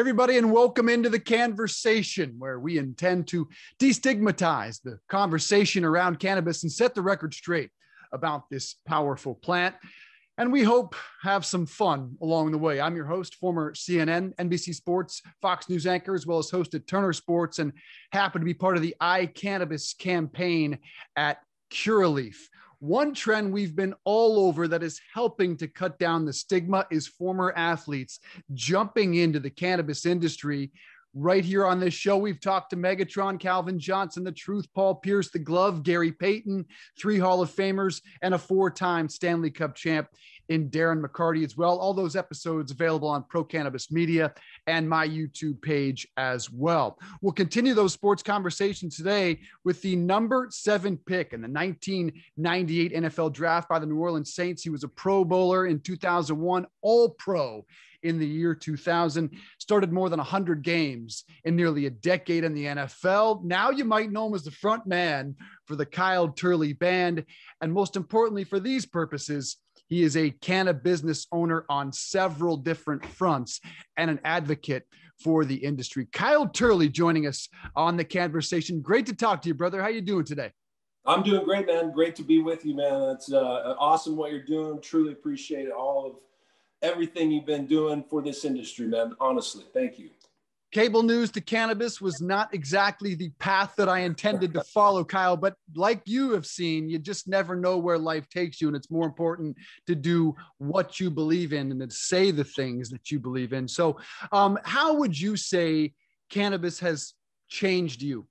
everybody, and welcome into the Cannversation where we intend to destigmatize the conversation around cannabis and set the record straight about this powerful plant. And we hope have some fun along the way. I'm your host, former CNN, NBC Sports, Fox News anchor, as well as host at Turner Sports, and happen to be part of the iCannabis campaign at Curaleaf. One trend we've been all over that is helping to cut down the stigma is former athletes jumping into the cannabis industry. Right here on this show, we've talked to Megatron, Calvin Johnson, The Truth, Paul Pierce, The Glove, Gary Payton, three Hall of Famers, and a four time Stanley Cup champ in Darren McCarty as well. All those episodes available on Pro Cannabis Media and my YouTube page as well. We'll continue those sports conversations today with the number seven pick in the 1998 NFL draft by the New Orleans Saints. He was a Pro Bowler in 2001, All Pro in the year 2000. Started more than 100 games in nearly a decade in the NFL. Now you might know him as the front man for the Kyle Turley Band. And most importantly, for these purposes, he is a cannabis business owner on several different fronts and an advocate for the industry. Kyle Turley joining us on the Cannversation. Great to talk to you, brother. How you doing today? I'm doing great, man. Great to be with you, man. It's uh, awesome what you're doing. Truly appreciate all of everything you've been doing for this industry, man. Honestly, thank you cable news to cannabis was not exactly the path that I intended to follow, Kyle. But like you have seen, you just never know where life takes you. And it's more important to do what you believe in and to say the things that you believe in. So, um, how would you say cannabis has changed you?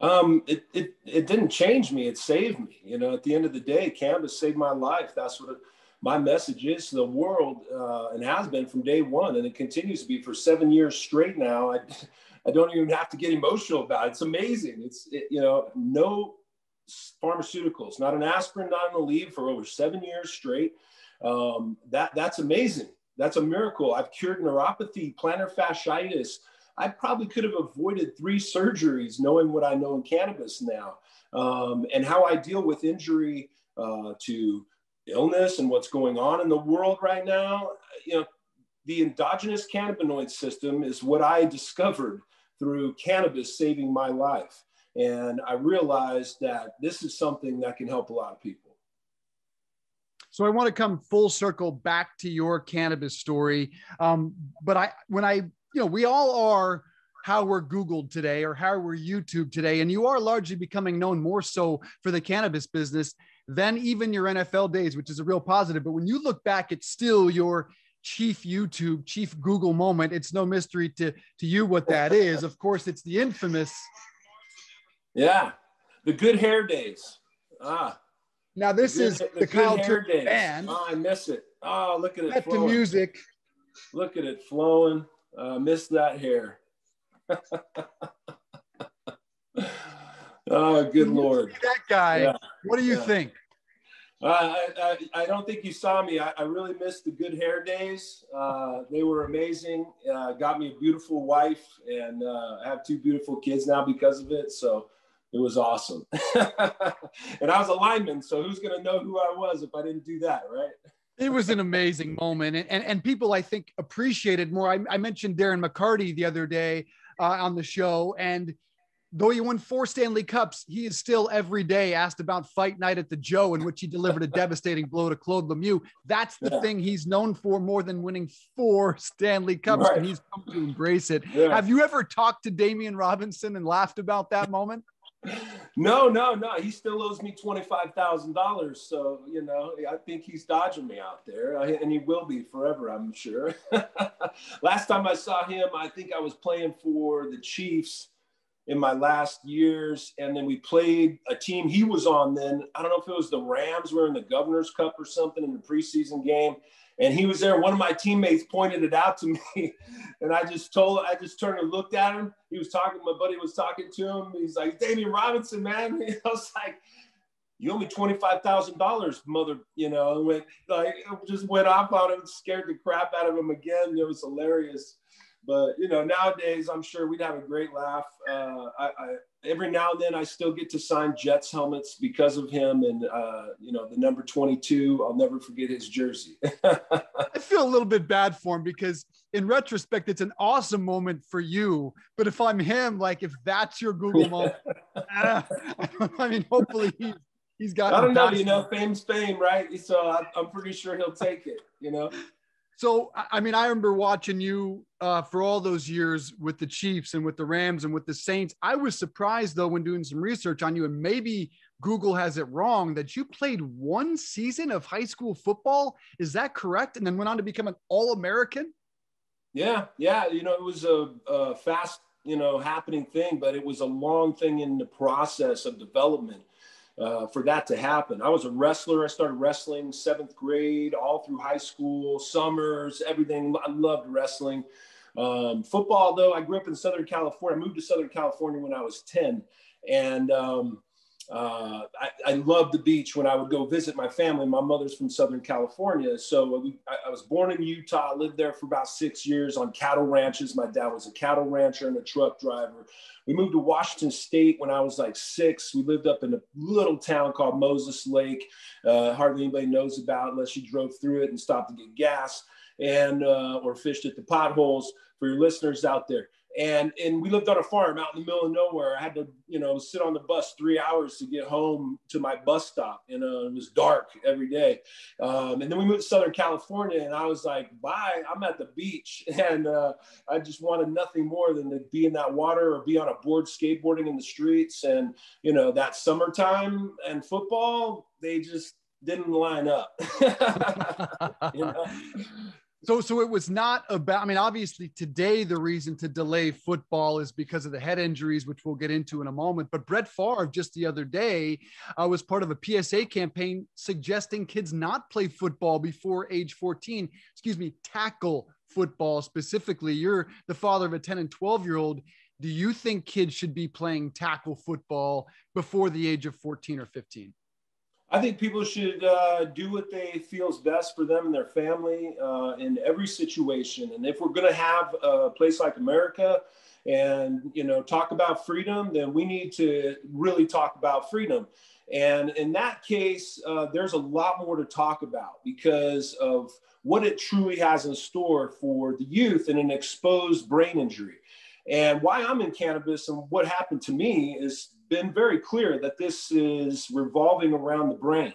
Um, it, it, it didn't change me. It saved me. You know, at the end of the day, cannabis saved my life. That's what it, my message is to the world uh, and has been from day one, and it continues to be for seven years straight now. I, I don't even have to get emotional about it. It's amazing. It's, it, you know, no pharmaceuticals, not an aspirin, not an Aleve for over seven years straight. Um, that, that's amazing. That's a miracle. I've cured neuropathy, plantar fasciitis. I probably could have avoided three surgeries knowing what I know in cannabis now um, and how I deal with injury uh, to illness and what's going on in the world right now, you know, the endogenous cannabinoid system is what I discovered through cannabis saving my life. And I realized that this is something that can help a lot of people. So I want to come full circle back to your cannabis story. Um, but I, when I, you know, we all are how we're Googled today or how we're YouTube today, and you are largely becoming known more so for the cannabis business than even your NFL days, which is a real positive. But when you look back, it's still your chief YouTube, chief Google moment. It's no mystery to, to you what that is. Of course, it's the infamous. Yeah, the good hair days. Ah. Now this the is the, the Kyle Turley band. Oh, I miss it. Oh, look at it. At the music. Look at it flowing. Uh, miss that hair. oh, good lord. That guy. Yeah. What do you yeah. think? Uh, I, I, I, don't think you saw me. I, I really missed the good hair days. Uh, they were amazing. Uh, got me a beautiful wife, and uh, I have two beautiful kids now because of it. So it was awesome. and I was a lineman, so who's going to know who I was if I didn't do that, right? it was an amazing moment, and, and, and people I think appreciated more. I, I mentioned Darren McCarty the other day uh, on the show, and Though he won four Stanley Cups, he is still every day asked about fight night at the Joe, in which he delivered a devastating blow to Claude Lemieux. That's the yeah. thing he's known for more than winning four Stanley Cups, right. and he's come to embrace it. Yeah. Have you ever talked to Damien Robinson and laughed about that moment? No, no, no. He still owes me twenty-five thousand dollars. So you know, I think he's dodging me out there, and he will be forever, I'm sure. Last time I saw him, I think I was playing for the Chiefs in my last years. And then we played a team he was on then. I don't know if it was the Rams, we were in the Governor's Cup or something in the preseason game. And he was there. One of my teammates pointed it out to me. And I just told, I just turned and looked at him. He was talking, my buddy was talking to him. He's like, Damien Robinson, man. I was like, you owe me $25,000, mother, you know, went, like, just went off on him, scared the crap out of him again. It was hilarious. But you know, nowadays I'm sure we'd have a great laugh. Uh, I, I, every now and then I still get to sign Jets helmets because of him. And, uh, you know, the number 22, I'll never forget his jersey. I feel a little bit bad for him because in retrospect, it's an awesome moment for you. But if I'm him, like if that's your Google moment, uh, I mean, hopefully he's, he's got, I don't know, you know, fame's fame, right? So I, I'm pretty sure he'll take it, you know? So, I mean, I remember watching you uh, for all those years with the Chiefs and with the Rams and with the Saints. I was surprised, though, when doing some research on you, and maybe Google has it wrong, that you played one season of high school football. Is that correct? And then went on to become an All American? Yeah. Yeah. You know, it was a, a fast, you know, happening thing, but it was a long thing in the process of development uh, for that to happen. I was a wrestler. I started wrestling seventh grade, all through high school, summers, everything. I loved wrestling. Um, football, though, I grew up in Southern California. I moved to Southern California when I was 10. And um, uh, I, I loved the beach when I would go visit my family. My mother's from Southern California. So I, I, was born in Utah, lived there for about six years on cattle ranches. My dad was a cattle rancher and a truck driver. We moved to Washington State when I was like six. We lived up in a little town called Moses Lake. Uh, hardly anybody knows about unless you drove through it and stopped to get gas and uh, or fished at the potholes for your listeners out there and and we lived on a farm out in the middle of nowhere. I had to, you know, sit on the bus three hours to get home to my bus stop. You know, it was dark every day. Um, and then we moved to Southern California, and I was like, "Bye, I'm at the beach," and uh, I just wanted nothing more than to be in that water or be on a board skateboarding in the streets. And you know, that summertime and football, they just didn't line up. you know? So, so it was not about. I mean, obviously, today the reason to delay football is because of the head injuries, which we'll get into in a moment. But Brett Favre just the other day uh, was part of a PSA campaign suggesting kids not play football before age 14. Excuse me, tackle football specifically. You're the father of a 10 and 12 year old. Do you think kids should be playing tackle football before the age of 14 or 15? I think people should uh, do what they feel is best for them and their family uh, in every situation. And if we're going to have a place like America and you know talk about freedom, then we need to really talk about freedom. And in that case, uh, there's a lot more to talk about because of what it truly has in store for the youth and an exposed brain injury. And why I'm in cannabis and what happened to me is been very clear that this is revolving around the brain.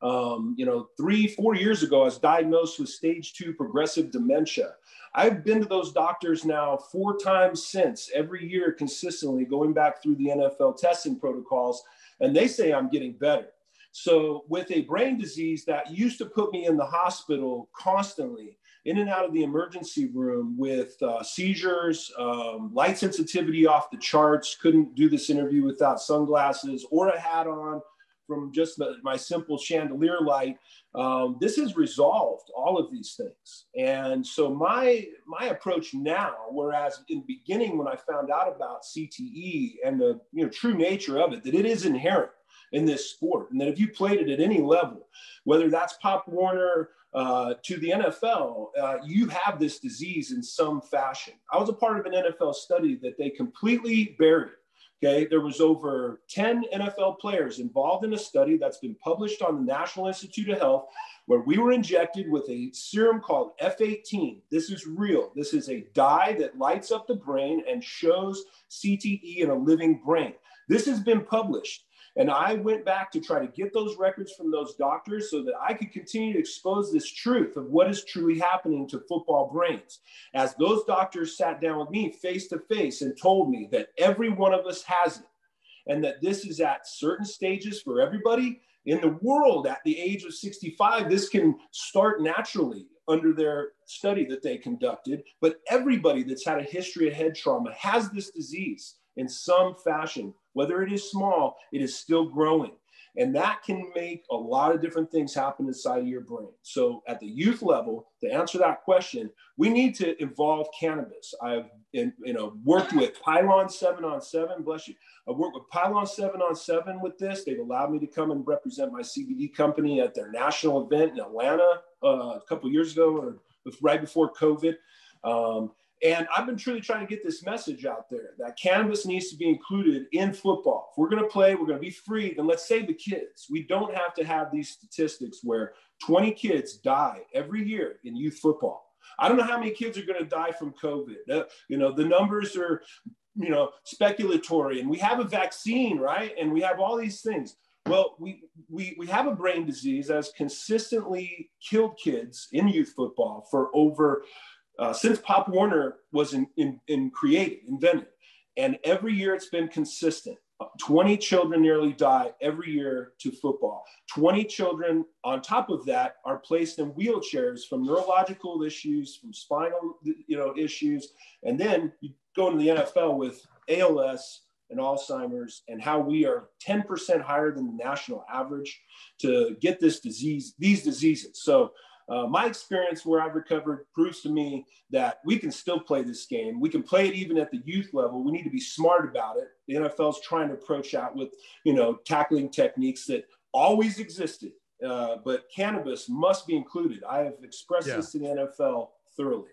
Um, you know, three, four years ago, I was diagnosed with stage two progressive dementia. I've been to those doctors now four times since, every year consistently, going back through the NFL testing protocols, and they say I'm getting better. So, with a brain disease that used to put me in the hospital constantly, in and out of the emergency room with uh, seizures, um, light sensitivity off the charts, couldn't do this interview without sunglasses or a hat on from just my simple chandelier light. Um, this has resolved all of these things. And so my, my approach now, whereas in the beginning when I found out about CTE and the you know, true nature of it, that it is inherent in this sport. And that if you played it at any level, whether that's Pop Warner uh, to the NFL, uh, you have this disease in some fashion. I was a part of an NFL study that they completely buried. Okay, there was over 10 NFL players involved in a study that's been published on the National Institute of Health, where we were injected with a serum called F18. This is real. This is a dye that lights up the brain and shows CTE in a living brain. This has been published. And I went back to try to get those records from those doctors so that I could continue to expose this truth of what is truly happening to football brains. As those doctors sat down with me face to face and told me that every one of us has it and that this is at certain stages for everybody in the world at the age of 65, this can start naturally under their study that they conducted. But everybody that's had a history of head trauma has this disease in some fashion whether it is small, it is still growing. And that can make a lot of different things happen inside of your brain. So, at the youth level, to answer that question, we need to evolve cannabis. I've you know worked with Pylon Seven on Seven. Bless you. I've worked with Pylon Seven on Seven with this. They've allowed me to come and represent my CBD company at their national event in Atlanta uh, a couple years ago, or right before COVID. Um, And I've been truly trying to get this message out there that cannabis needs to be included in football. If we're going to play, we're going to be free, then let's save the kids. We don't have to have these statistics where 20 kids die every year in youth football. I don't know how many kids are going to die from COVID. Uh, you know, the numbers are, you know, speculatory, and we have a vaccine, right? And we have all these things. Well, we, we, we have a brain disease that has consistently killed kids in youth football for over, uh, since Pop Warner was in, in, in created, invented. And every year it's been consistent. 20 children nearly die every year to football. 20 children on top of that are placed in wheelchairs from neurological issues, from spinal you know, issues. And then you go into the NFL with ALS, and Alzheimer's and how we are 10% higher than the national average to get this disease, these diseases. So uh, my experience where I've recovered proves to me that we can still play this game. We can play it even at the youth level. We need to be smart about it. The NFL is trying to approach out with, you know, tackling techniques that always existed, uh, but cannabis must be included. I have expressed yeah. this to the NFL thoroughly.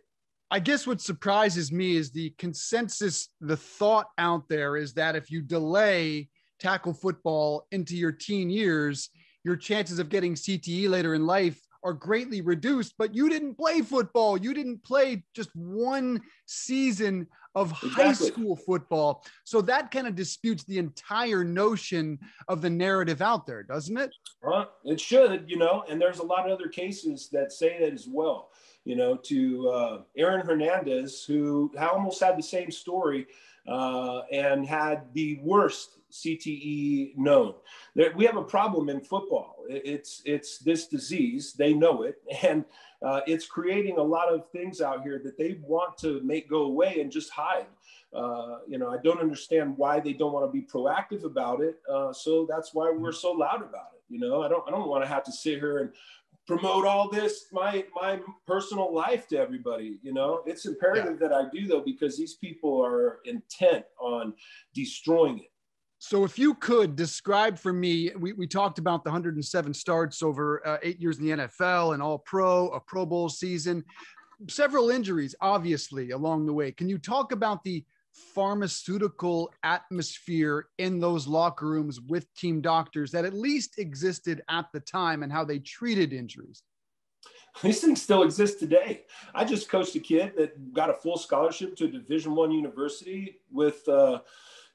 I guess what surprises me is the consensus, the thought out there is that if you delay tackle football into your teen years, your chances of getting CTE later in life are greatly reduced. But you didn't play football. You didn't play just one season of exactly. high school football. So that kind of disputes the entire notion of the narrative out there, doesn't it? Well, it should, you know, and there's a lot of other cases that say that as well you know, to uh, Aaron Hernandez, who almost had the same story uh, and had the worst CTE known. There, we have a problem in football. It's it's this disease. They know it, and uh, it's creating a lot of things out here that they want to make go away and just hide. Uh, you know, I don't understand why they don't want to be proactive about it. Uh, so that's why we're so loud about it. You know, I don't I don't want to have to sit here and promote all this my my personal life to everybody you know? It's imperative yeah. that i do though because these people are intent on destroying it. So if you could describe for me we, we talked about the 107 starts over uh, eight years in the nfl and all pro a pro bowl season several injuries obviously along the way. Can you talk about the pharmaceutical atmosphere in those locker rooms with team doctors that at least existed at the time and how they treated injuries? These things still exist today. I just coached a kid that got a full scholarship to a Division One university with uh,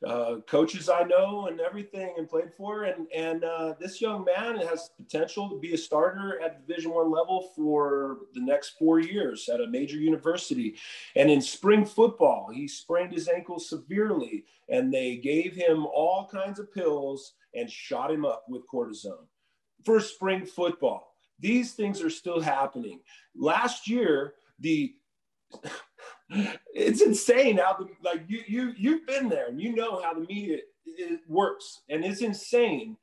uh, coaches I know and everything and played for. And, and uh, this young man has potential to be a starter at Division One level for the next four years at a major university. And in spring football, he sprained his ankle severely and they gave him all kinds of pills and shot him up with cortisone for spring football. These things are still happening. Last year, the it's insane how the like you you you've been there and you know how the media it works and it's insane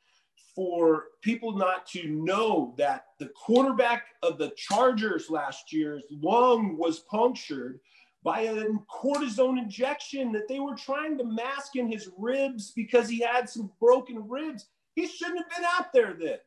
for people not to know that the quarterback of the Chargers last year's lung was punctured by a cortisone injection that they were trying to mask in his ribs because he had some broken ribs. He shouldn't have been out there then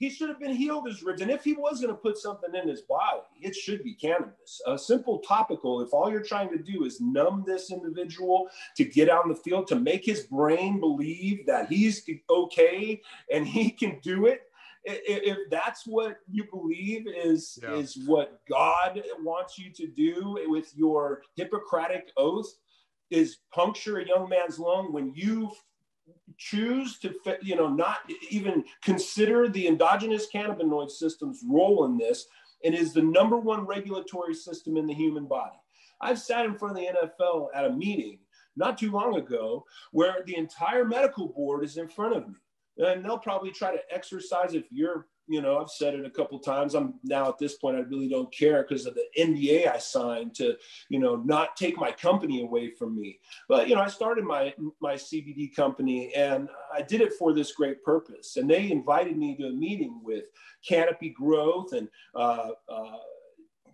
he should have been healed his ribs. And if he was going to put something in his body, it should be cannabis. A simple topical, if all you're trying to do is numb this individual to get out in the field, to make his brain believe that he's okay and he can do it, if that's what you believe is yeah. is what God wants you to do with your Hippocratic oath, is puncture a young man's lung when you choose to you know not even consider the endogenous cannabinoid system's role in this and is the number one regulatory system in the human body. I've sat in front of the nfl at a meeting not too long ago where the entire medical board is in front of me. And they'll probably try to exercise if you're you know, I've said it a couple times. I'm now at this point, I really don't care because of the NDA I signed to, you know, not take my company away from me. But you know, I started my my CBD company, and I did it for this great purpose. And they invited me to a meeting with Canopy Growth and. Uh, uh,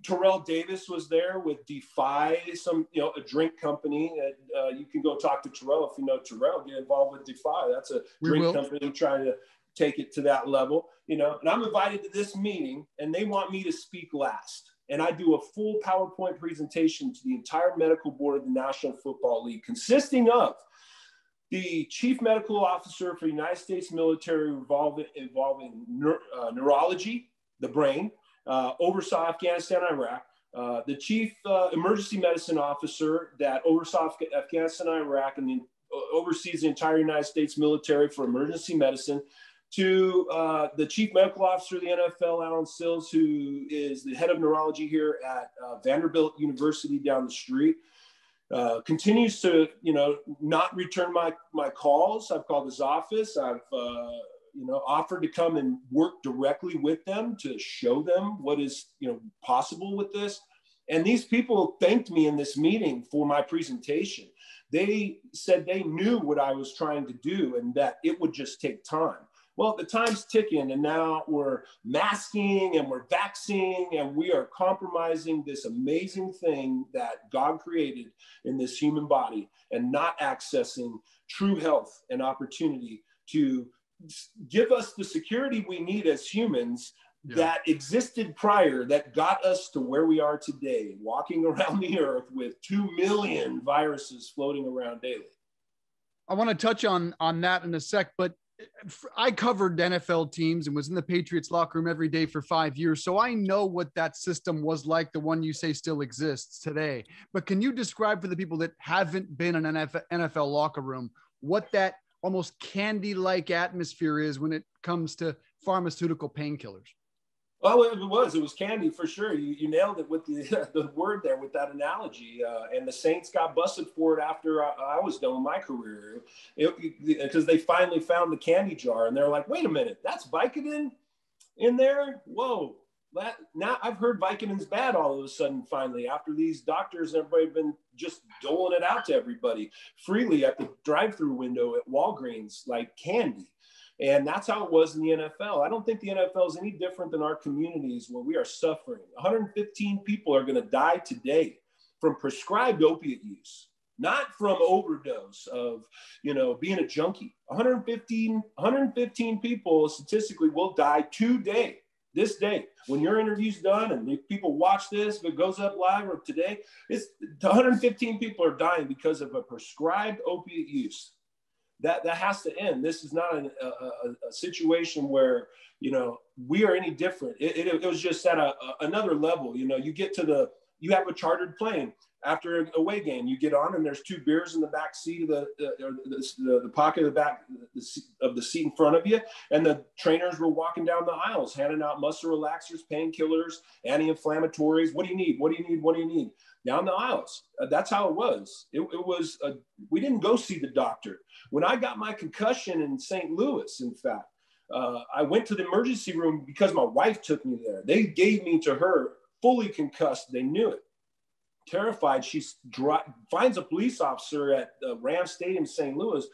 Terrell Davis was there with Defy, some you know a drink company. That, uh, you can go talk to Terrell if you know Terrell. Get involved with Defy. That's a drink company trying to take it to that level, you know. And I'm invited to this meeting, and they want me to speak last. and I do a full PowerPoint presentation to the entire medical board of the National Football League, consisting of the chief medical officer for the United States military involving, involving uh, neurology, the brain, uh, oversaw Afghanistan, Iraq, uh, the chief uh, emergency medicine officer that oversaw Afghanistan, Iraq, and the, uh, oversees the entire United States military for emergency medicine, to uh, the chief medical officer of the NFL, Allen Sills, who is the head of neurology here at uh, Vanderbilt University down the street. Uh, continues to, you know, not return my my calls. I've called his office. I've, uh, you know, offered to come and work directly with them to show them what is, you know, possible with this. And these people thanked me in this meeting for my presentation. They said they knew what I was trying to do and that it would just take time. Well, the time's ticking, and now we're masking and we're vaccinating, and we are compromising this amazing thing that God created in this human body and not accessing true health and opportunity to give us the security we need as humans yeah. that existed prior that got us to where we are today, walking around the earth with 2 million viruses floating around daily. I want to touch on on that in a sec, but I covered NFL teams and was in the Patriots locker room every day for five years. So I know what that system was like, the one you say still exists today. But can you describe for the people that haven't been in an NFL locker room what that almost candy like atmosphere is when it comes to pharmaceutical painkillers? Well, it was. It was candy for sure. You, you nailed it with the the word there with that analogy. Uh, and the Saints got busted for it after I, I was done with my career, because they finally found the candy jar and they're like, "Wait a minute, that's Vicodin in there? Whoa!" That, now I've heard Vicodin's bad all of a sudden. Finally, after these doctors and everybody been just doling it out to everybody freely at the drive-through window at Walgreens like candy. And that's how it was in the NFL. I don't think the NFL is any different than our communities where we are suffering. 115 people are going to die today from prescribed opiate use, not from overdose of, you know, being a junkie. 115, 115 people statistically will die today, this day. When your interview's done and if people watch this, if it goes up live or today, it's 115 people are dying because of a prescribed opiate use that that has to end. This is not a, a, a situation where you know we are any different. It, it, it was just at a, another level. You know, you get to the you have a chartered plane after a away game. You get on and there's two beers in the back seat of the the, the, the pocket of the back of the seat in front of you, and the trainers were walking down the aisles handing out muscle relaxers, painkillers, anti-inflammatories. What do you need? What do you need? What do you need? Down the aisles. Uh, that's how it was. It, it was. A, we didn't go see the doctor when I got my concussion in St. Louis, in fact, uh, I went to the emergency room because my wife took me there. They gave me to her fully concussed. They knew it. Terrified, she finds a police officer at the Ram Stadium, St. Louis,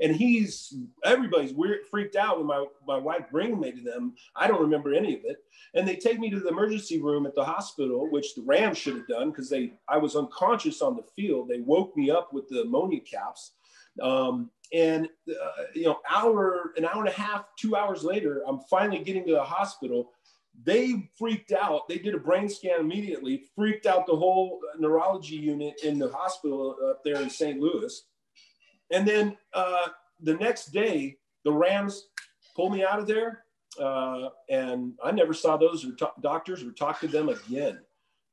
and he's everybody's weird, freaked out when my, my wife bringing me to them. I don't remember any of it. And they take me to the emergency room at the hospital, which the Rams should have done because they I was unconscious on the field. They woke me up with the ammonia caps. Um, and uh, you know, hour, an hour and a half, two hours later, I'm finally getting to the hospital. They freaked out. They did a brain scan immediately, freaked out the whole neurology unit in the hospital up there in St. Louis. And then uh, the next day, the Rams pulled me out of there, uh, and I never saw those doctors or talked to them again.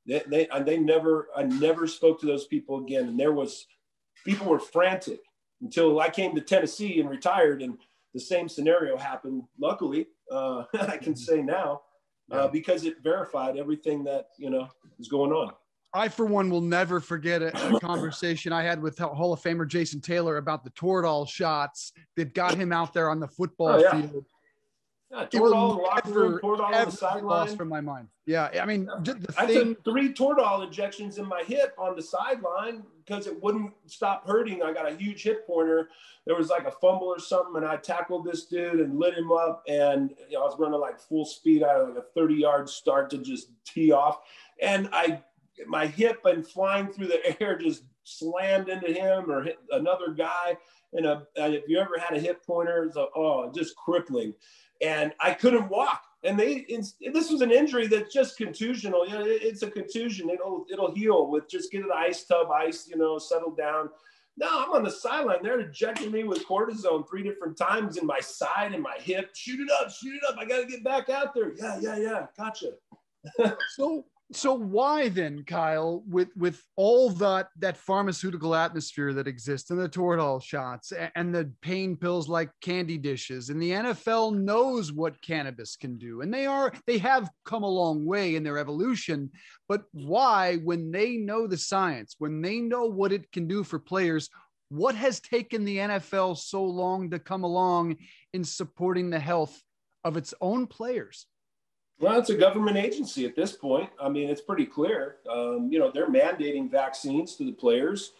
They, they, they never, I never spoke to those people again. And there was, people were frantic until I came to Tennessee and retired, and the same scenario happened. Luckily, uh, I can mm-hmm. say now uh, because it verified everything that you know is going on. I, for one, will never forget a, a, conversation I had with Hall of Famer Jason Taylor about the Toradol shots that got him out there on the football oh, yeah. field yeah, Toradol, locker room, Toradol on the sideline. Lost from my mind. Yeah, I mean, the I thing... took three Toradol injections in my hip on the sideline because it wouldn't stop hurting. I got a huge hip pointer. There was like a fumble or something, and I tackled this dude and lit him up. And you know, I was running like full speed out of like a 30 yard start to just tee off, and I my hip and flying through the air just slammed into him or hit another guy. And uh, if you ever had a hip pointer, it's oh, just crippling and I couldn't walk. and they this was an injury that's just contusional. You know, it's a contusion. It'll it'll heal with just get an ice tub, ice, you know, settle down. No, I'm on the sideline. They're injecting me with cortisone three different times in my side and my hip. Shoot it up, shoot it up. I got to get back out there. Yeah, yeah, yeah. Gotcha. so so why then, Kyle, with with all that that pharmaceutical atmosphere that exists and the Toradol shots and the pain pills like candy dishes, and the NFL knows what cannabis can do, and they are they have come a long way in their evolution. But why, when they know the science, when they know what it can do for players, what has taken the NFL so long to come along in supporting the health of its own players? Well, it's a government agency at this point. I mean, it's pretty clear. Um, you know, they're mandating vaccines to the players.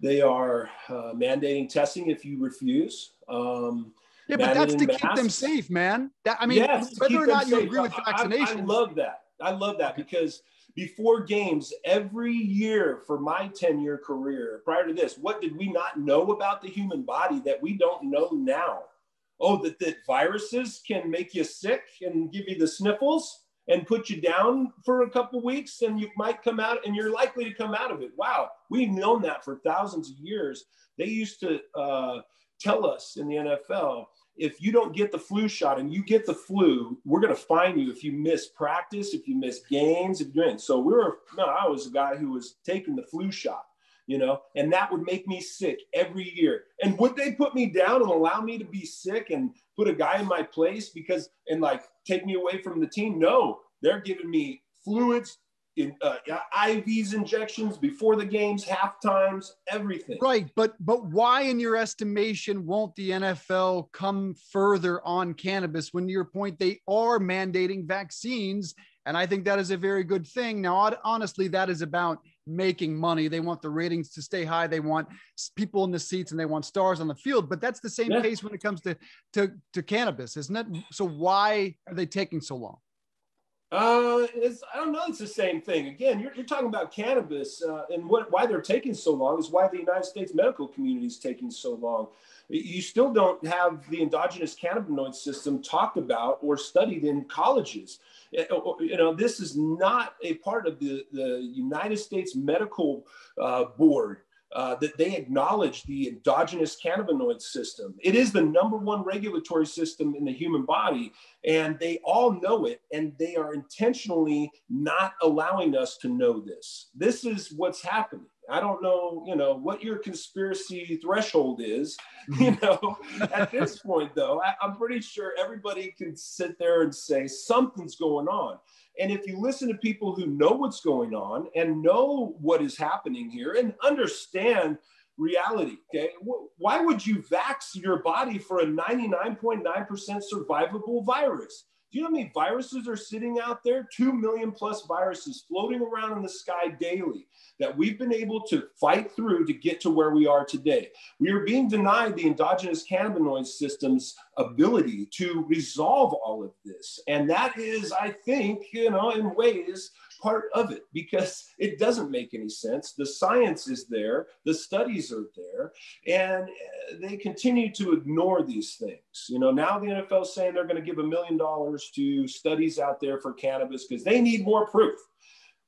They are uh, mandating testing if you refuse. Um, yeah, but that's to masks. keep them safe, man. That, I mean, yes, whether or not you safe. agree with vaccination. I, I, love that. I love that because before games, every year for my 10 year career, prior to this, what did we not know about the human body that we don't know now? Oh, that, that viruses can make you sick and give you the sniffles and put you down for a couple weeks and you might come out and you're likely to come out of it. Wow, we've known that for thousands of years. They used to uh, tell us in the NFL if you don't get the flu shot and you get the flu, we're going to fine you if you miss practice, if you miss games, if in. So we were, no, I was a guy who was taking the flu shot you know, and that would make me sick every year. And would they put me down and allow me to be sick and put a guy in my place because and like take me away from the team? No, they're giving me fluids, in, uh, IVs injections before the games, half times, everything. Right, but but why, in your estimation, won't the NFL come further on cannabis? When to your point, they are mandating vaccines, and I think that is a very good thing. Now, honestly, that is about making money. They want the ratings to stay high. They want people in the seats and they want stars on the field. But that's the same yeah. case when it comes to, to, to cannabis, isn't it? So why are they taking so long? Uh, I don't know. It's the same thing. Again, you're, you're talking about cannabis, uh, and what why they're taking so long is why the United States medical community is taking so long. You still don't have the endogenous cannabinoid system talked about or studied in colleges. Eh, you know, this is not a part of the, the United States Medical uh, Board. Uh, that they acknowledge the endogenous cannabinoid system. It is the number one regulatory system in the human body, and they all know it, and they are intentionally not allowing us to know this. This is what's happening. I don't know, you know, what your conspiracy threshold is. You know, at this point, though, I, I'm pretty sure everybody can sit there and say something's going on. And if you listen to people who know what's going on and know what is happening here and understand reality, okay, why would you vax your body for a 99.9% survivable virus? Do you know how many viruses are sitting out there? Two million plus viruses floating around in the sky daily that we've been able to fight through to get to where we are today. We are being denied the endogenous cannabinoid system's ability to resolve all of this. And that is, I think, you know, in ways, part of it because it doesn't make any sense. The science is there, the studies are there, and uh, they continue to ignore these things. You know, now the NFL is saying they're going to give a million dollars to studies out there for cannabis because they need more proof.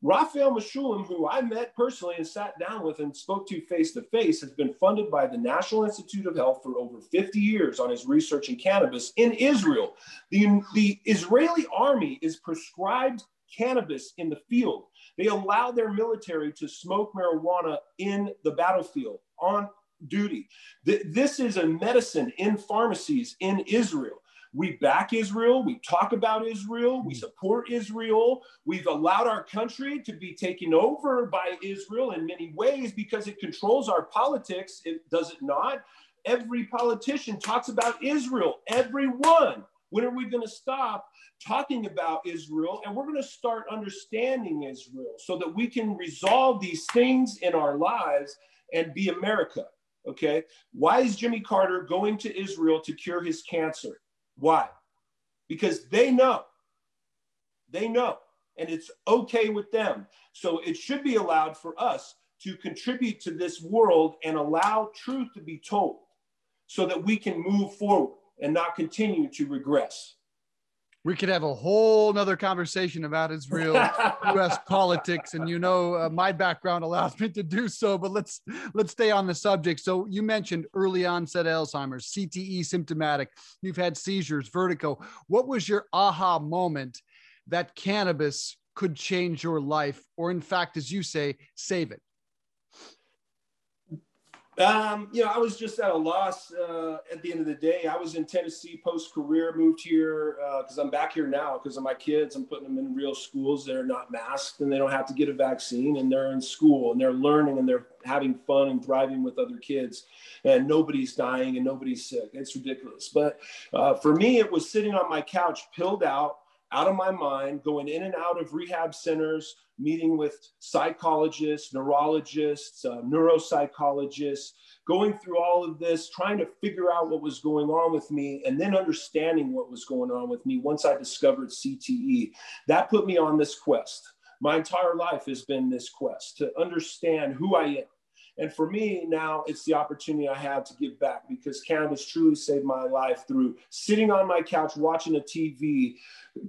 Raphael Mechoulam, who I met personally and sat down with and spoke to face to face, has been funded by the National Institute of Health for over 50 years on his research in cannabis in Israel. The, the Israeli army is prescribed cannabis in the field. They allow their military to smoke marijuana in the battlefield on duty. This is a medicine in pharmacies in Israel. We back Israel. We talk about Israel. We hmm. support Israel. We've allowed our country to be taken over by Israel in many ways because it controls our politics. It does it not. Every politician talks about Israel. Everyone. When are we going to stop talking about Israel and we're going to start understanding Israel so that we can resolve these things in our lives and be America? Okay. Why is Jimmy Carter going to Israel to cure his cancer? Why? Because they know. They know. And it's okay with them. So it should be allowed for us to contribute to this world and allow truth to be told so that we can move forward and not continue to regress. We could have a whole nother conversation about Israel, U.S. politics, and you know uh, my background allows me to do so. But let's let's stay on the subject. So you mentioned early onset Alzheimer's, CTE symptomatic. You've had seizures, vertigo. What was your aha moment that cannabis could change your life, or in fact, as you say, save it? Um, you know, I was just at a loss uh, at the end of the day. I was in Tennessee post career, moved here uh, because uh, I'm back here now because of my kids. I'm putting them in real schools. They're not masked and they don't have to get a vaccine and they're in school and they're learning and they're having fun and thriving with other kids. And nobody's dying and nobody's sick. It's ridiculous. But uh, for me, it was sitting on my couch, pilled out, out of my mind, going in and out of rehab centers, meeting with psychologists, neurologists, uh, neuropsychologists, going through all of this, trying to figure out what was going on with me, and then understanding what was going on with me once I discovered CTE. That put me on this quest. My entire life has been this quest to understand who I am, and for me now, it's the opportunity I have to give back because cannabis truly saved my life through sitting on my couch watching a TV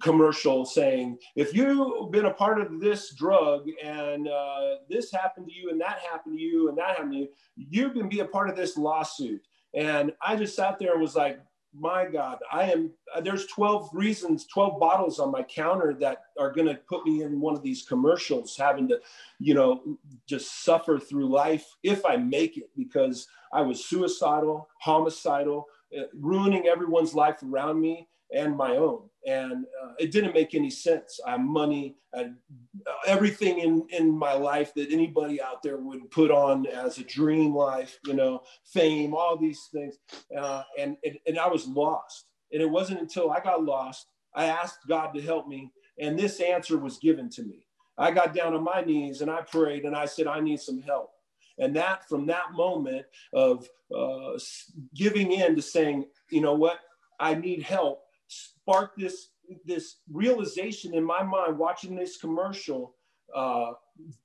commercial saying, if you've been a part of this drug and uh, this happened to you and that happened to you and that happened to you, you can be a part of this lawsuit. And I just sat there and was like, my God, I am, there's 12 reasons, 12 bottles on my counter that are going to put me in one of these commercials, having to, you know, just suffer through life if I make it because I was suicidal, homicidal, uh, ruining everyone's life around me and my own. And uh, it didn't make any sense. I money, I, everything in, in my life that anybody out there would put on as a dream life, you know, fame, all these things. Uh, and, and, and I was lost. And it wasn't until I got lost, I asked God to help me. And this answer was given to me. I got down on my knees and I prayed and I said, I need some help. And that from that moment of uh, giving in to saying, you know what, I need help, sparked this this realization in my mind watching this commercial uh,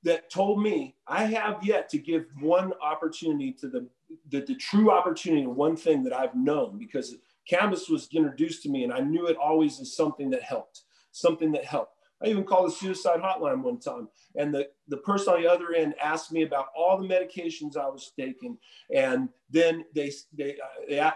that told me I have yet to give one opportunity to the, the, the true opportunity to one thing that I've known because cannabis was introduced to me and I knew it always as something that helped, something that helped. I even called a suicide hotline one time, and the, the person on the other end asked me about all the medications I was taking, and then they they, uh, they uh,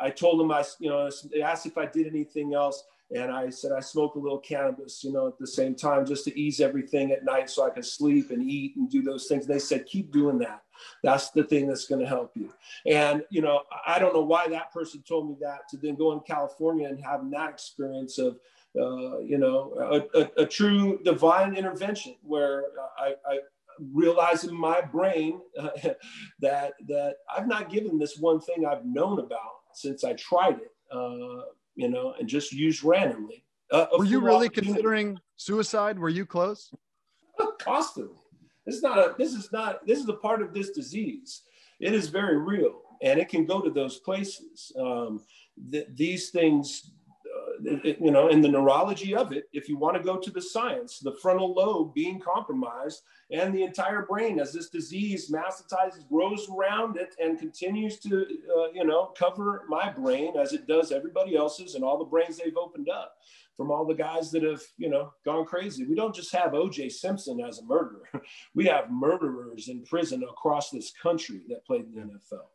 I told them I you know they asked if I did anything else, and I said I smoke a little cannabis, you know, at the same time just to ease everything at night so I could sleep and eat and do those things. And they said keep doing that. That's the thing that's going to help you. And you know, I don't know why that person told me that to then go in California and having that experience of uh, you know, a, a, a, true divine intervention where I, I realize in my brain uh, that that I've not given this one thing I've known about since I tried it, uh, you know, and just used randomly. Uh, Were you really considering suicide? Were you close? Constantly. This is not a. This is not. This is a part of this disease. It is very real, and it can go to those places. Um, th- these things you know, in the neurology of it, if you want to go to the science, the frontal lobe being compromised and the entire brain as this disease metastasizes, grows around it and continues to, uh, you know, cover my brain as it does everybody else's and all the brains they've opened up from all the guys that have, you know, gone crazy. We don't just have O.J. Simpson as a murderer. We have murderers in prison across this country that played in the NFL.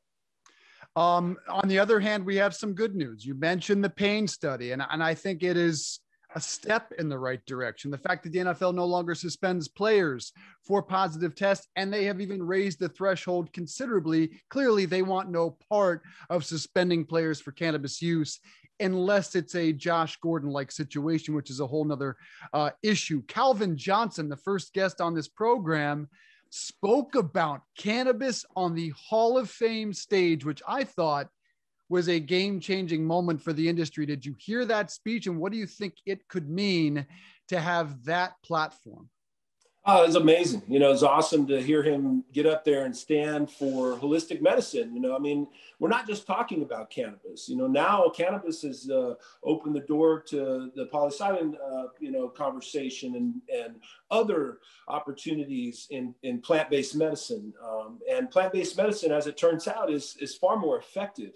Um, on the other hand, we have some good news. You mentioned the pain study, and, and I think it is a step in the right direction. The fact that the NFL no longer suspends players for positive tests, and they have even raised the threshold considerably. Clearly, they want no part of suspending players for cannabis use unless it's a Josh Gordon like situation, which is a whole nother uh, issue. Calvin Johnson, the first guest on this program, spoke about cannabis on the Hall of Fame stage, which I thought was a game changing moment for the industry. Did you hear that speech? And what do you think it could mean to have that platform? Oh, amazing. You know, it's awesome to hear him get up there and stand for holistic medicine. You know, I mean, we're not just talking about cannabis. You know, now cannabis has uh, opened the door to the psilocybin, uh, you know, conversation and, and other opportunities in, in plant-based medicine. Um, and plant-based medicine, as it turns out, is, is far more effective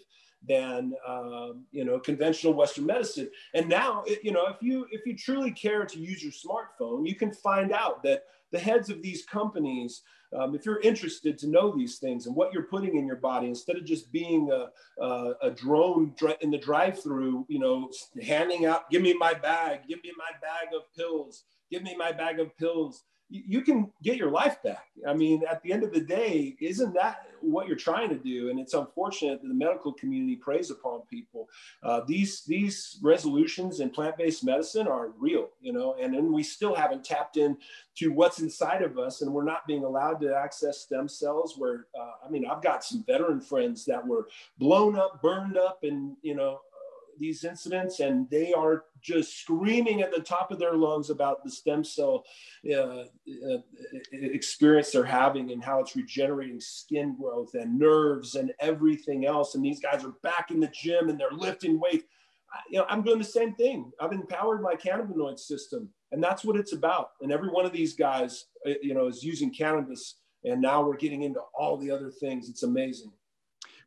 than um, you know conventional Western medicine. And now, you know, if you if you truly care to use your smartphone, you can find out that the heads of these companies, um, if you're interested to know these things and what you're putting in your body, instead of just being a, a, a drone in the drive-through, you know, handing out, give me my bag, give me my bag of pills, give me my bag of pills you can get your life back. I mean, at the end of the day, isn't that what you're trying to do? And it's unfortunate that the medical community preys upon people. Uh, these these resolutions in plant-based medicine are real, you know, and then we still haven't tapped in to what's inside of us, and we're not being allowed to access stem cells. Where uh, I mean, I've got some veteran friends that were blown up, burned up, and you know, these incidents and they are just screaming at the top of their lungs about the stem cell uh, uh, experience they're having and how it's regenerating skin growth and nerves and everything else. And these guys are back in the gym and they're lifting weight. You know, I'm doing the same thing. I've empowered my cannabinoid system, and that's what it's about. And every one of these guys, uh, you know, is using cannabis. And now we're getting into all the other things. It's amazing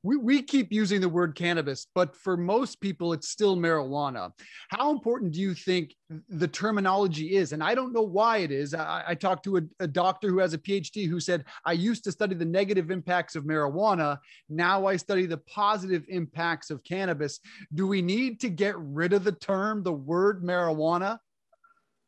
we, we keep using the word cannabis, but for most people, it's still marijuana. How important do you think the terminology is? And I don't know why it is. I, I talked to a, a doctor who has a PhD who said, I used to study the negative impacts of marijuana. Now I study the positive impacts of cannabis. Do we need to get rid of the term, the word marijuana?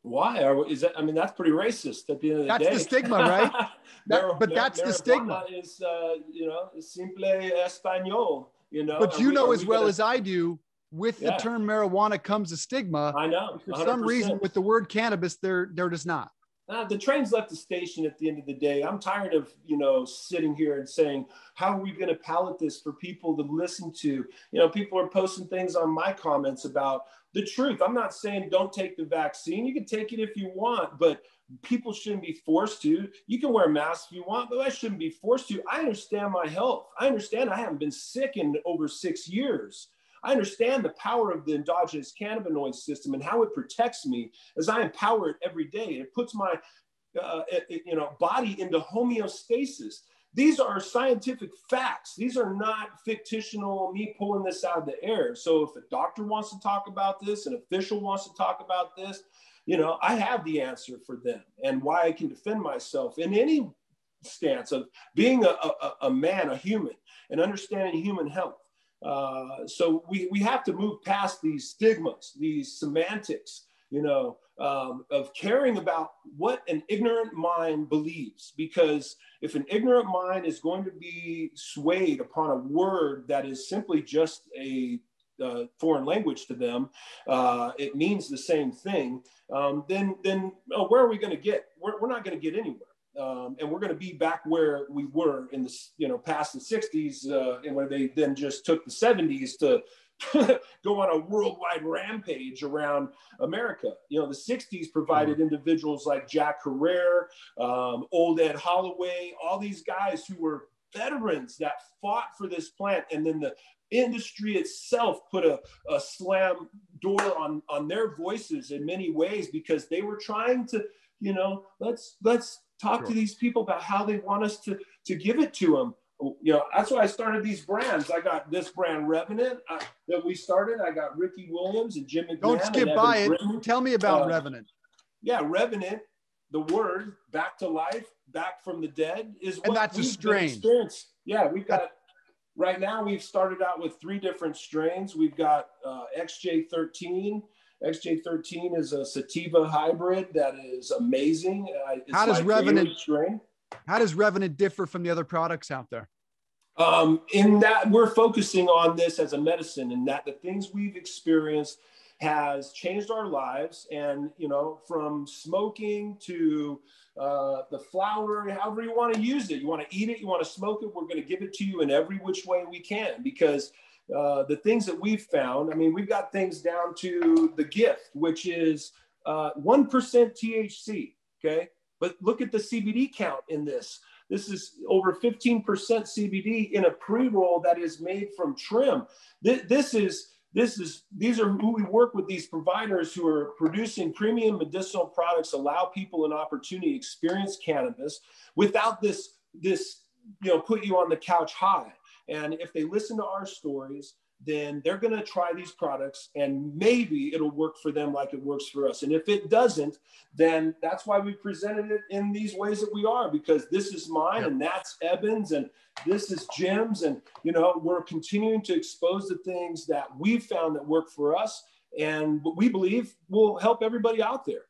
Why are is that? I mean, that's pretty racist at the end of the that's day. That's the stigma, right? that, but that's the stigma. Is uh, you know simple español. You know, but you we, know as well gonna... as I do. With yeah. the term marijuana comes a stigma. I know. 100%. For some reason, with the word cannabis, there there does not. Uh, the train's left the station at the end of the day. I'm tired of you know sitting here and saying, how are we going to pallet this for people to listen to? You know, people are posting things on my comments about the truth. I'm not saying don't take the vaccine. You can take it if you want, but people shouldn't be forced to. You can wear a mask if you want, but I shouldn't be forced to. I understand my health. I understand I haven't been sick in over six years. I understand the power of the endogenous cannabinoid system and how it protects me as I empower it every day. It puts my uh, you know body into homeostasis. These are scientific facts. These are not fictional, me pulling this out of the air. So if a doctor wants to talk about this, an official wants to talk about this, you know, I have the answer for them and why I can defend myself in any stance of being a, a, a man, a human, and understanding human health. Uh, so we, we have to move past these stigmas, these semantics, you know, um, of caring about what an ignorant mind believes. Because if an ignorant mind is going to be swayed upon a word that is simply just a uh, foreign language to them, uh, it means the same thing. Um, then, then oh, where are we going to get? We're, we're not going to get anywhere. Um, and we're going to be back where we were in the you know past the 60s uh, and where they then just took the 70s to go on a worldwide rampage around America. You know, the 60s provided mm-hmm. individuals like Jack Herer, um, Old Ed Holloway, all these guys who were veterans that fought for this plant. And then the industry itself put a, a slam door on, on their voices in many ways because they were trying to, you know, let's, let's talk sure. to these people about how they want us to, to give it to them you know, that's why I started these brands. I got this brand Revenant uh, that we started. I got Ricky Williams and Jim McMahon. Don't skip by it. Tell me about uh, Revenant. Yeah, Revenant, the word back to life, back from the dead is what and that's a strain. Yeah, we've got right now. We've started out with three different strains. We've got uh, XJ13. XJ13 is a sativa hybrid that is amazing. Uh, How does Revenant? How does Revenant differ from the other products out there? Um, in that we're focusing on this as a medicine and that the things we've experienced has changed our lives and you know from smoking to uh, the flower however you want to use it you want to eat it you want to smoke it we're going to give it to you in every which way we can because uh, the things that we've found i mean we've got things down to the gift which is uh, 1% thc okay but look at the CBD count in this. This is over 15% CBD in a pre-roll that is made from trim. This is this is these are who we work with these providers who are producing premium medicinal products allow people an opportunity to experience cannabis without this this you know put you on the couch high and if they listen to our stories then they're going to try these products and maybe it'll work for them like it works for us. And if it doesn't, then that's why we presented it in these ways that we are because this is mine yep. and that's Evans and this is Jim's. And, you know, we're continuing to expose the things that we've found that work for us and what we believe will help everybody out there.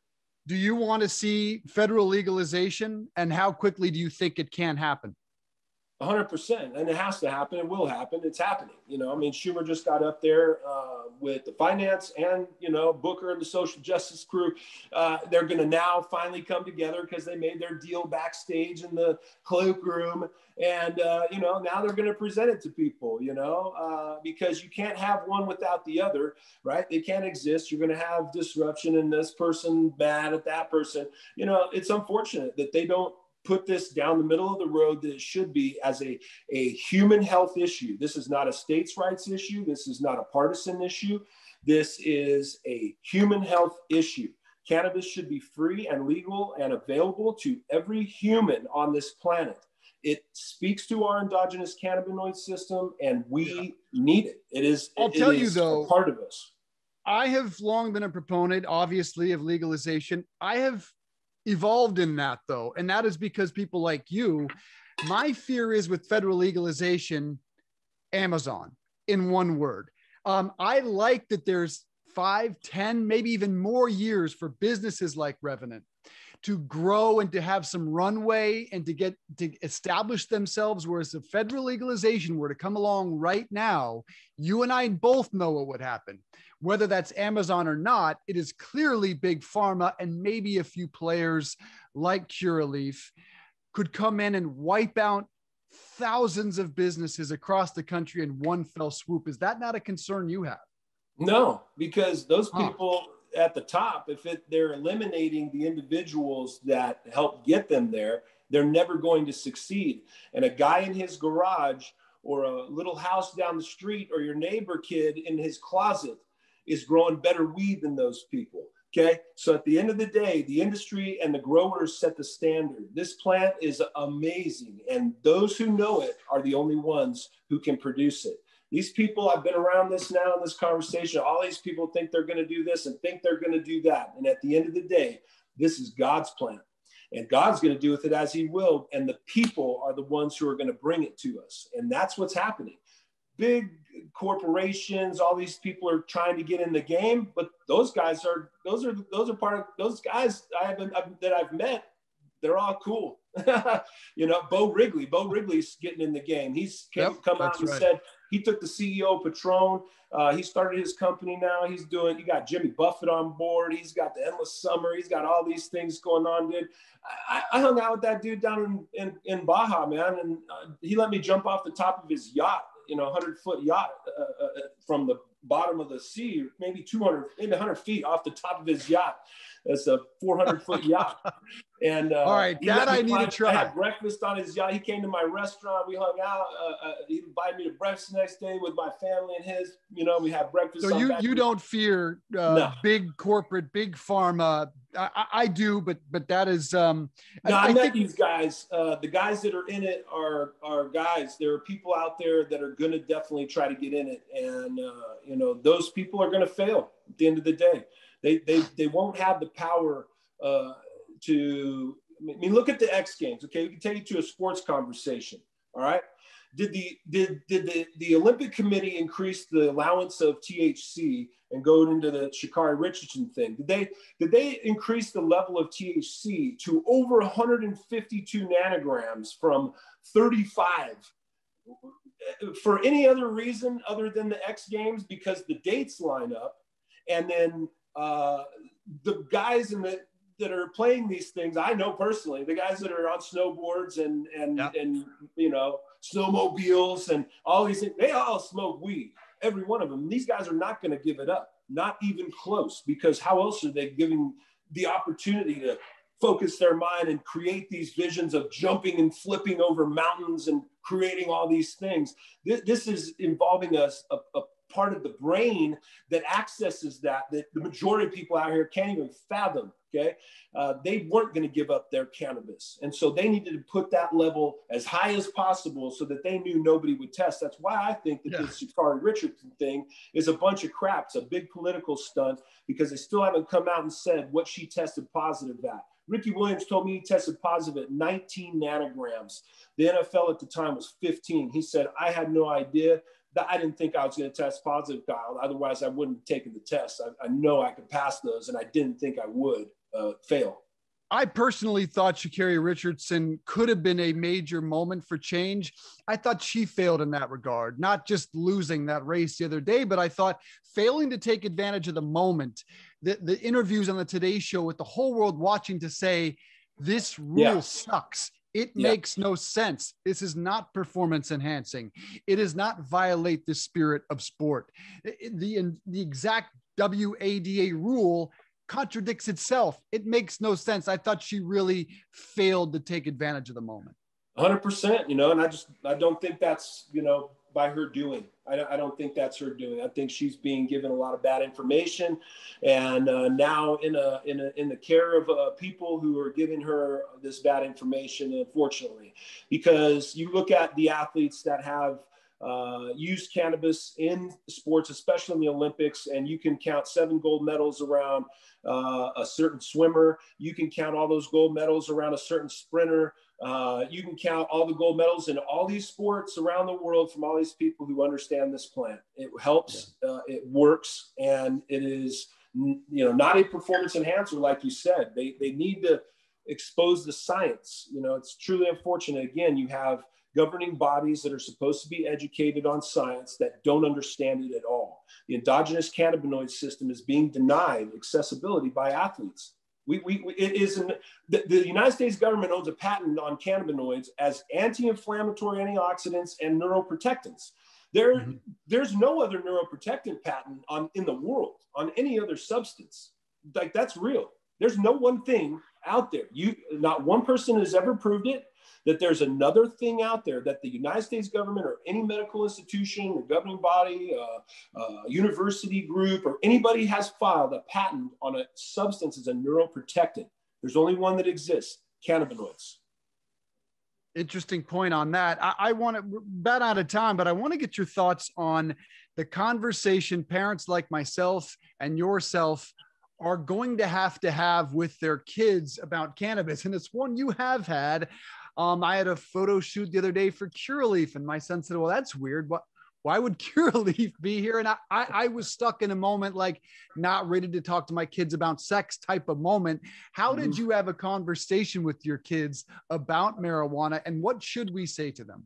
Do you want to see federal legalization and how quickly do you think it can happen? 100% and it has to happen it will happen it's happening you know? I mean schumer just got up there uh, with the finance and you know booker and the social justice crew uh, they're going to now finally come together because they made their deal backstage in the cloakroom and uh, you know now they're going to present it to people you know? Uh, because you can't have one without the other right? They can't exist you're going to have disruption and this person bad at that person you know? It's unfortunate that they don't put this down the middle of the road that it should be as a, a human health issue. This is not a states' rights issue. This is not a partisan issue. This is a human health issue. Cannabis should be free and legal and available to every human on this planet. It speaks to our endogenous cannabinoid system, and we yeah. need it. It is. I'll it, tell it you though, part of us. I have long been a proponent, obviously, of legalization. I have evolved in that though. And that is because people like you, my fear is with federal legalization, Amazon in one word. Um, I like that there's five, ten, maybe even more years for businesses like Revenant to grow and to have some runway and to get to establish themselves. Whereas if federal legalization were to come along right now, you and I both know what would happen. Whether that's Amazon or not, it is clearly big pharma and maybe a few players like Curaleaf could come in and wipe out thousands of businesses across the country in one fell swoop. Is that not a concern you have? No, because those people huh. at the top, if it, they're eliminating the individuals that help get them there, they're never going to succeed. And a guy in his garage or a little house down the street or your neighbor kid in his closet is growing better weed than those people. Okay. So at the end of the day, the industry and the growers set the standard. This plant is amazing. And those who know it are the only ones who can produce it. These people, I've been around this now in this conversation. All these people think they're going to do this and think they're going to do that. And at the end of the day, this is God's plan. And God's going to do with it as He will. And the people are the ones who are going to bring it to us. And that's what's happening. Big corporations, all these people are trying to get in the game, but those guys are those are those are part of those guys I haven't that I've met. They're all cool. you know, Beau Wrigley. Beau Wrigley's getting in the game. He's came, yep, come out and right. said he took the CEO Patron. Uh, he started his company now. He's doing. He got Jimmy Buffett on board. He's got the Endless Summer. He's got all these things going on, dude. I, I hung out with that dude down in in, in Baja, man, and uh, he let me jump off the top of his yacht you know 100 foot yacht uh, uh, uh, from the bottom of the sea, maybe 200, maybe 100 feet off the top of his yacht. That's a 400 foot yacht. And uh, all right, that I need to try. I had breakfast on his yacht. He came to my restaurant. We hung out. Uh, uh, he invited me to breakfast the next day with my family and his. You know, we had breakfast. So you you don't fear uh, no. big corporate, big pharma. I, I, do, but but that is. Um, no, I, I, I met think... these guys. Uh, the guys that are in it are are guys. There are people out there that are going to definitely try to get in it, and uh, you know those people are going to fail at the end of the day. They they they won't have the power uh, to, I mean, look at the X Games. Okay, we can take you to a sports conversation. All right. Did the did did the, the Olympic Committee increase the allowance of THC and go into the Sha'Carri Richardson thing? Did they did they increase the level of THC to over 152 nanograms from 35? For any other reason other than the X Games, because the dates line up, and then uh, the guys in the that are playing these things, I know personally, the guys that are on snowboards and and yeah. and you know snowmobiles and all these things, they all smoke weed. Every one of them. These guys are not going to give it up, not even close, because how else are they giving the opportunity to focus their mind and create these visions of jumping and flipping over mountains and creating all these things? This, this is involving us a, a part of the brain that accesses that that the majority of people out here can't even fathom okay uh, they weren't going to give up their cannabis and so they needed to put that level as high as possible so that they knew nobody would test that's why i think that yeah. this sha'Carri richardson thing is a bunch of crap it's a big political stunt because they still haven't come out and said what she tested positive at Ricky Williams told me he tested positive at 19 nanograms. The NFL at the time was 15. He said, I had no idea that I didn't think I was going to test positive, Kyle. Otherwise, I wouldn't have taken the test. I, I know I could pass those, and I didn't think I would uh, fail. I personally thought Sha'Carri Richardson could have been a major moment for change. I thought she failed in that regard, not just losing that race the other day, but I thought failing to take advantage of the moment. The, the interviews on the Today Show with the whole world watching to say, this rule yeah. sucks. It yeah. makes no sense. This is not performance enhancing. It does not violate the spirit of sport. The, the exact WADA rule contradicts itself. It makes no sense. I thought she really failed to take advantage of the moment. 100%, you know, and I just, I don't think that's, you know, by her doing. I, I don't think that's her doing. I think she's being given a lot of bad information, and uh, now in a, in a, in the care of uh, people who are giving her this bad information. Unfortunately, because you look at the athletes that have uh, used cannabis in sports, especially in the Olympics, and you can count seven gold medals around uh, a certain swimmer. You can count all those gold medals around a certain sprinter. Uh, you can count all the gold medals in all these sports around the world from all these people who understand this plant. It helps, yeah. uh, it works, and it is you know not a performance enhancer like you said. They they need to expose the science. You know, it's truly unfortunate. Again, you have governing bodies that are supposed to be educated on science that don't understand it at all. The endogenous cannabinoid system is being denied accessibility by athletes. We, we, it is an, the, the, United States government owns a patent on cannabinoids as anti-inflammatory antioxidants and neuroprotectants. There, mm-hmm. there's no other neuroprotectant patent on in the world on any other substance. Like that's real. There's no one thing out there. You, not one person has ever proved it that there's another thing out there that the United States government or any medical institution or governing body, uh, uh, university group, or anybody has filed a patent on a substance as a neuroprotectant. There's only one that exists cannabinoids. Interesting point on that. I, I want to bet out of time, but I want to get your thoughts on the conversation parents like myself and yourself are going to have to have with their kids about cannabis. And it's one you have had. Um, I had a photo shoot the other day for Curaleaf, and my son said, "Well, that's weird. What? Why would Curaleaf be here?" And I, I, I was stuck in a moment like not ready to talk to my kids about sex type of moment. How mm-hmm. did you have a conversation with your kids about marijuana, and what should we say to them?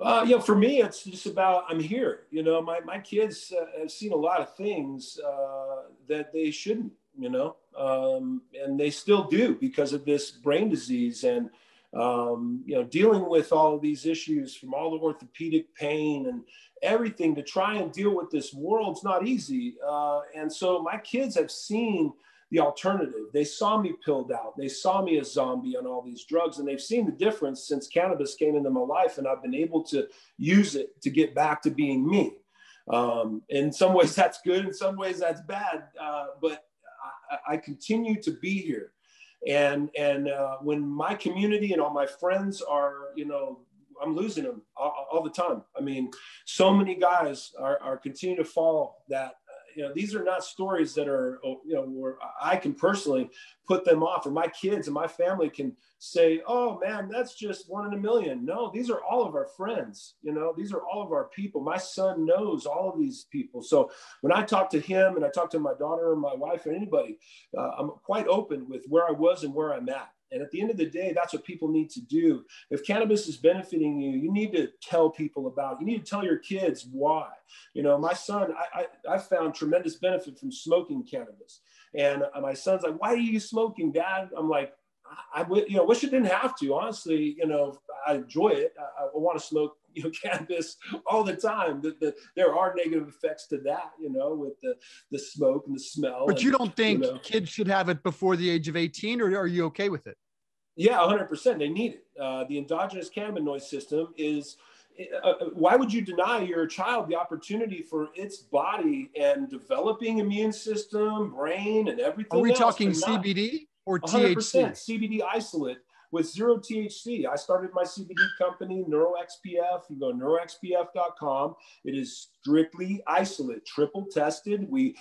Uh, you know, for me, it's just about I'm here. You know, my my kids uh, have seen a lot of things uh, that they shouldn't. You know, um, and they still do because of this brain disease and um, you know, dealing with all of these issues from all the orthopedic pain and everything to try and deal with this world's not easy. Uh, and so my kids have seen the alternative. They saw me pilled out. They saw me a zombie on all these drugs, and they've seen the difference since cannabis came into my life, and I've been able to use it to get back to being me. Um, in some ways, that's good. In some ways, that's bad. Uh, but I, I continue to be here and and uh, when my community and all my friends are you know i'm losing them all, all the time i mean so many guys are, are continuing to fall that you know, these are not stories that are, oh, you know, where I can personally put them off, or my kids and my family can say, "Oh man, that's just one in a million. No, these are all of our friends. You know, these are all of our people. My son knows all of these people. So when I talk to him and I talk to my daughter or my wife or anybody, uh, I'm quite open with where I was and where I'm at. And at the end of the day, that's what people need to do. If cannabis is benefiting you, you need to tell people about. You need to tell your kids why. You know, my son, I, I, I found tremendous benefit from smoking cannabis. And my son's like, why are you smoking, dad? I'm like, I would, you know, wish it didn't have to. Honestly, you know, I enjoy it. I, I want to smoke, you know, cannabis all the time. The, the, there are negative effects to that, you know, with the the smoke and the smell. But and, you don't think you know, kids should have it before the age of 18, or are you okay with it? Yeah, 100%. They need it. Uh, the endogenous cannabinoid system is uh, uh, why would you deny your child the opportunity for its body and developing immune system, brain, and everything? Are we else, talking CBD or 100% THC? CBD isolate with zero THC. I started my CBD company, NeuroXPF. You go neuroxpf.com. It is strictly isolate, triple tested. We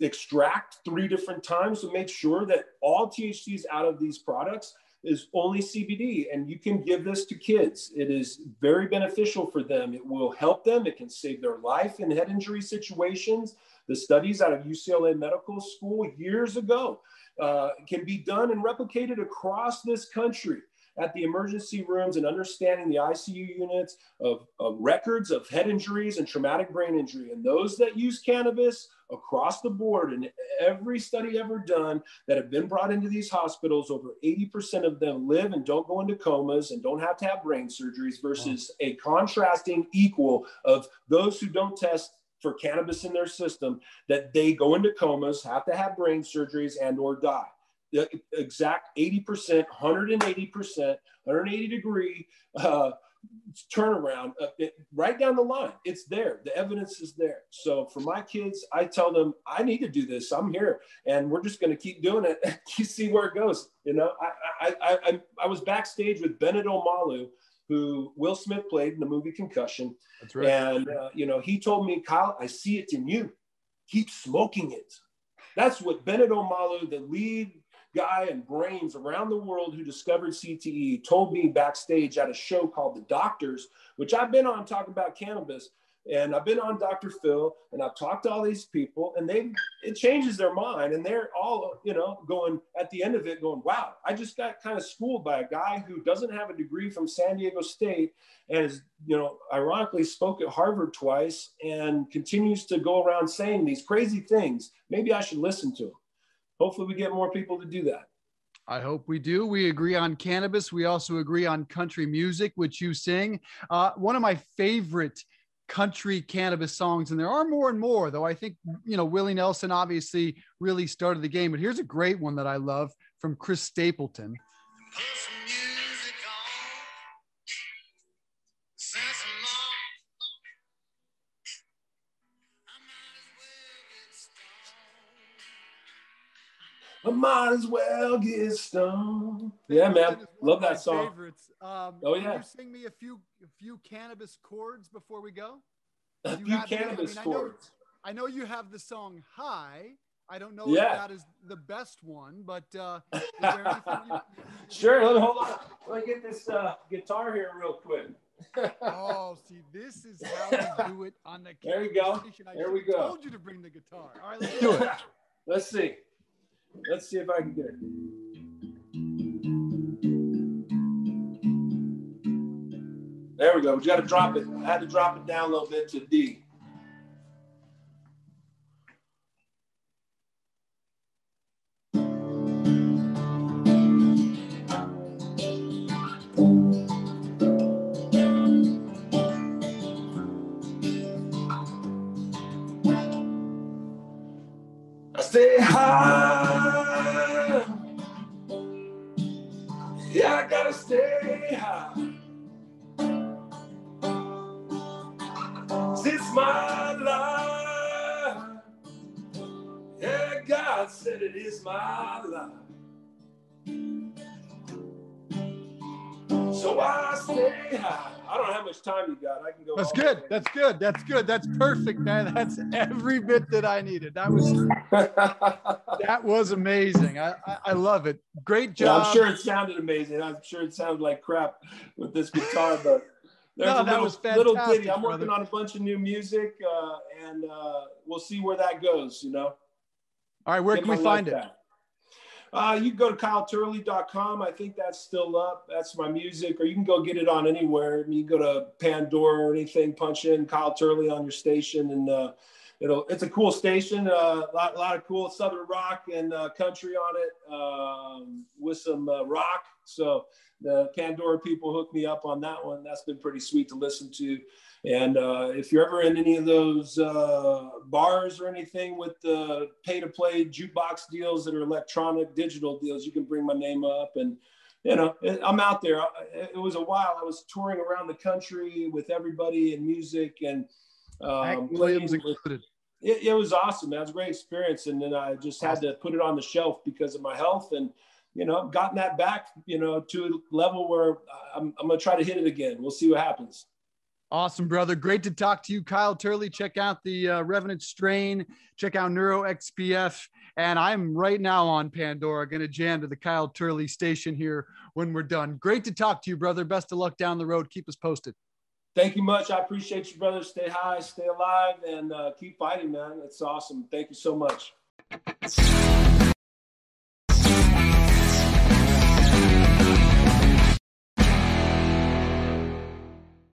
extract three different times to make sure that all THCs out of these products is only CBD. And you can give this to kids. It is very beneficial for them. It will help them. It can save their life in head injury situations. The studies out of UCLA Medical School years ago uh, can be done and replicated across this country at the emergency rooms and understanding the ICU units of, of, records of head injuries and traumatic brain injury. And those that use cannabis across the board in every study ever done that have been brought into these hospitals, over 80% of them live and don't go into comas and don't have to have brain surgeries versus a contrasting equal of those who don't test for cannabis in their system that they go into comas, have to have brain surgeries and or die. The exact 80%, 180%, 180 degree uh, turnaround uh, it, right down the line. It's there. The evidence is there. So for my kids, I tell them I need to do this. I'm here, and we're just going to keep doing it. you see where it goes. You know, I I, I I I was backstage with Bennet Omalu, who Will Smith played in the movie Concussion. That's right. And uh, you know, he told me, Kyle, I see it in you. Keep smoking it. That's what Bennet Omalu, the lead guy and brains around the world who discovered CTE, told me backstage at a show called The Doctors, which I've been on talking about cannabis. And I've been on Dr. Phil and I've talked to all these people and they it changes their mind and they're all, you know, going at the end of it going, wow, I just got kind of schooled by a guy who doesn't have a degree from San Diego State and is, you know, ironically spoke at Harvard twice and continues to go around saying these crazy things. Maybe I should listen to him. Hopefully we get more people to do that. I hope we do. We agree on cannabis. We also agree on country music, which you sing. Uh, one of my favorite country cannabis songs, and there are more and more, though I think, you know, Willie Nelson obviously really started the game. But here's a great one that I love from Chris Stapleton. I might as well get stoned. Yeah, man, love that song. Favorites. Um, oh yeah. Can you sing me a few a few cannabis chords before we go? A few cannabis I mean, chords. I know, I know, you have the song "High." I don't know yeah. if that is the best one, but uh, is there anything you, sure. Let me hold on. Let me get this uh, guitar here real quick. oh, see, this is how we do it on the. There you go. I there we go. I told you to bring the guitar. All right, let's do it. let's see. Let's see if I can get it. There we go. We got to drop it. I had to drop it down a little bit to D. I stay my life. So I stay high. I don't know how much time you got. I can go. That's good. That's good. That's good. That's perfect, man. That's every bit that I needed. That was that was amazing. I, I, I love it. Great job. Yeah, I'm sure it sounded amazing. I'm sure it sounded like crap with this guitar, but there's no, a little, was fantastic, little ditty. I'm brother. working on a bunch of new music, uh, and uh, we'll see where that goes. You know. All right, where Get can we find it? Uh, you can go to kyleturley.com. I think that's still up. That's my music, or you can go get it on anywhere. You can go to Pandora or anything, punch in Kyle Turley on your station, and uh, it'll. It's a cool station. A uh, lot, lot of cool southern rock and uh, country on it, um, with some uh, rock. So the Pandora people hooked me up on that one. That's been pretty sweet to listen to. And uh, if you're ever in any of those uh, bars or anything with the pay to play jukebox deals that are electronic digital deals, you can bring my name up and you know, I'm out there. It was a while. I was touring around the country with everybody in music and um, Williams included. It, it, was awesome. That was a great experience. And then I just had to put it on the shelf because of my health. And, you know, gotten that back, you know, to a level where I'm, I'm going to try to hit it again. We'll see what happens. Awesome, brother. Great to talk to you, Kyle Turley. Check out the uh, Revenant Strain. Check out Neuro XPF. And I'm right now on Pandora, going to jam to the Kyle Turley station here when we're done. Great to talk to you, brother. Best of luck down the road. Keep us posted. Thank you much. I appreciate you, brother. Stay high, stay alive, and uh, keep fighting, man. It's awesome. Thank you so much.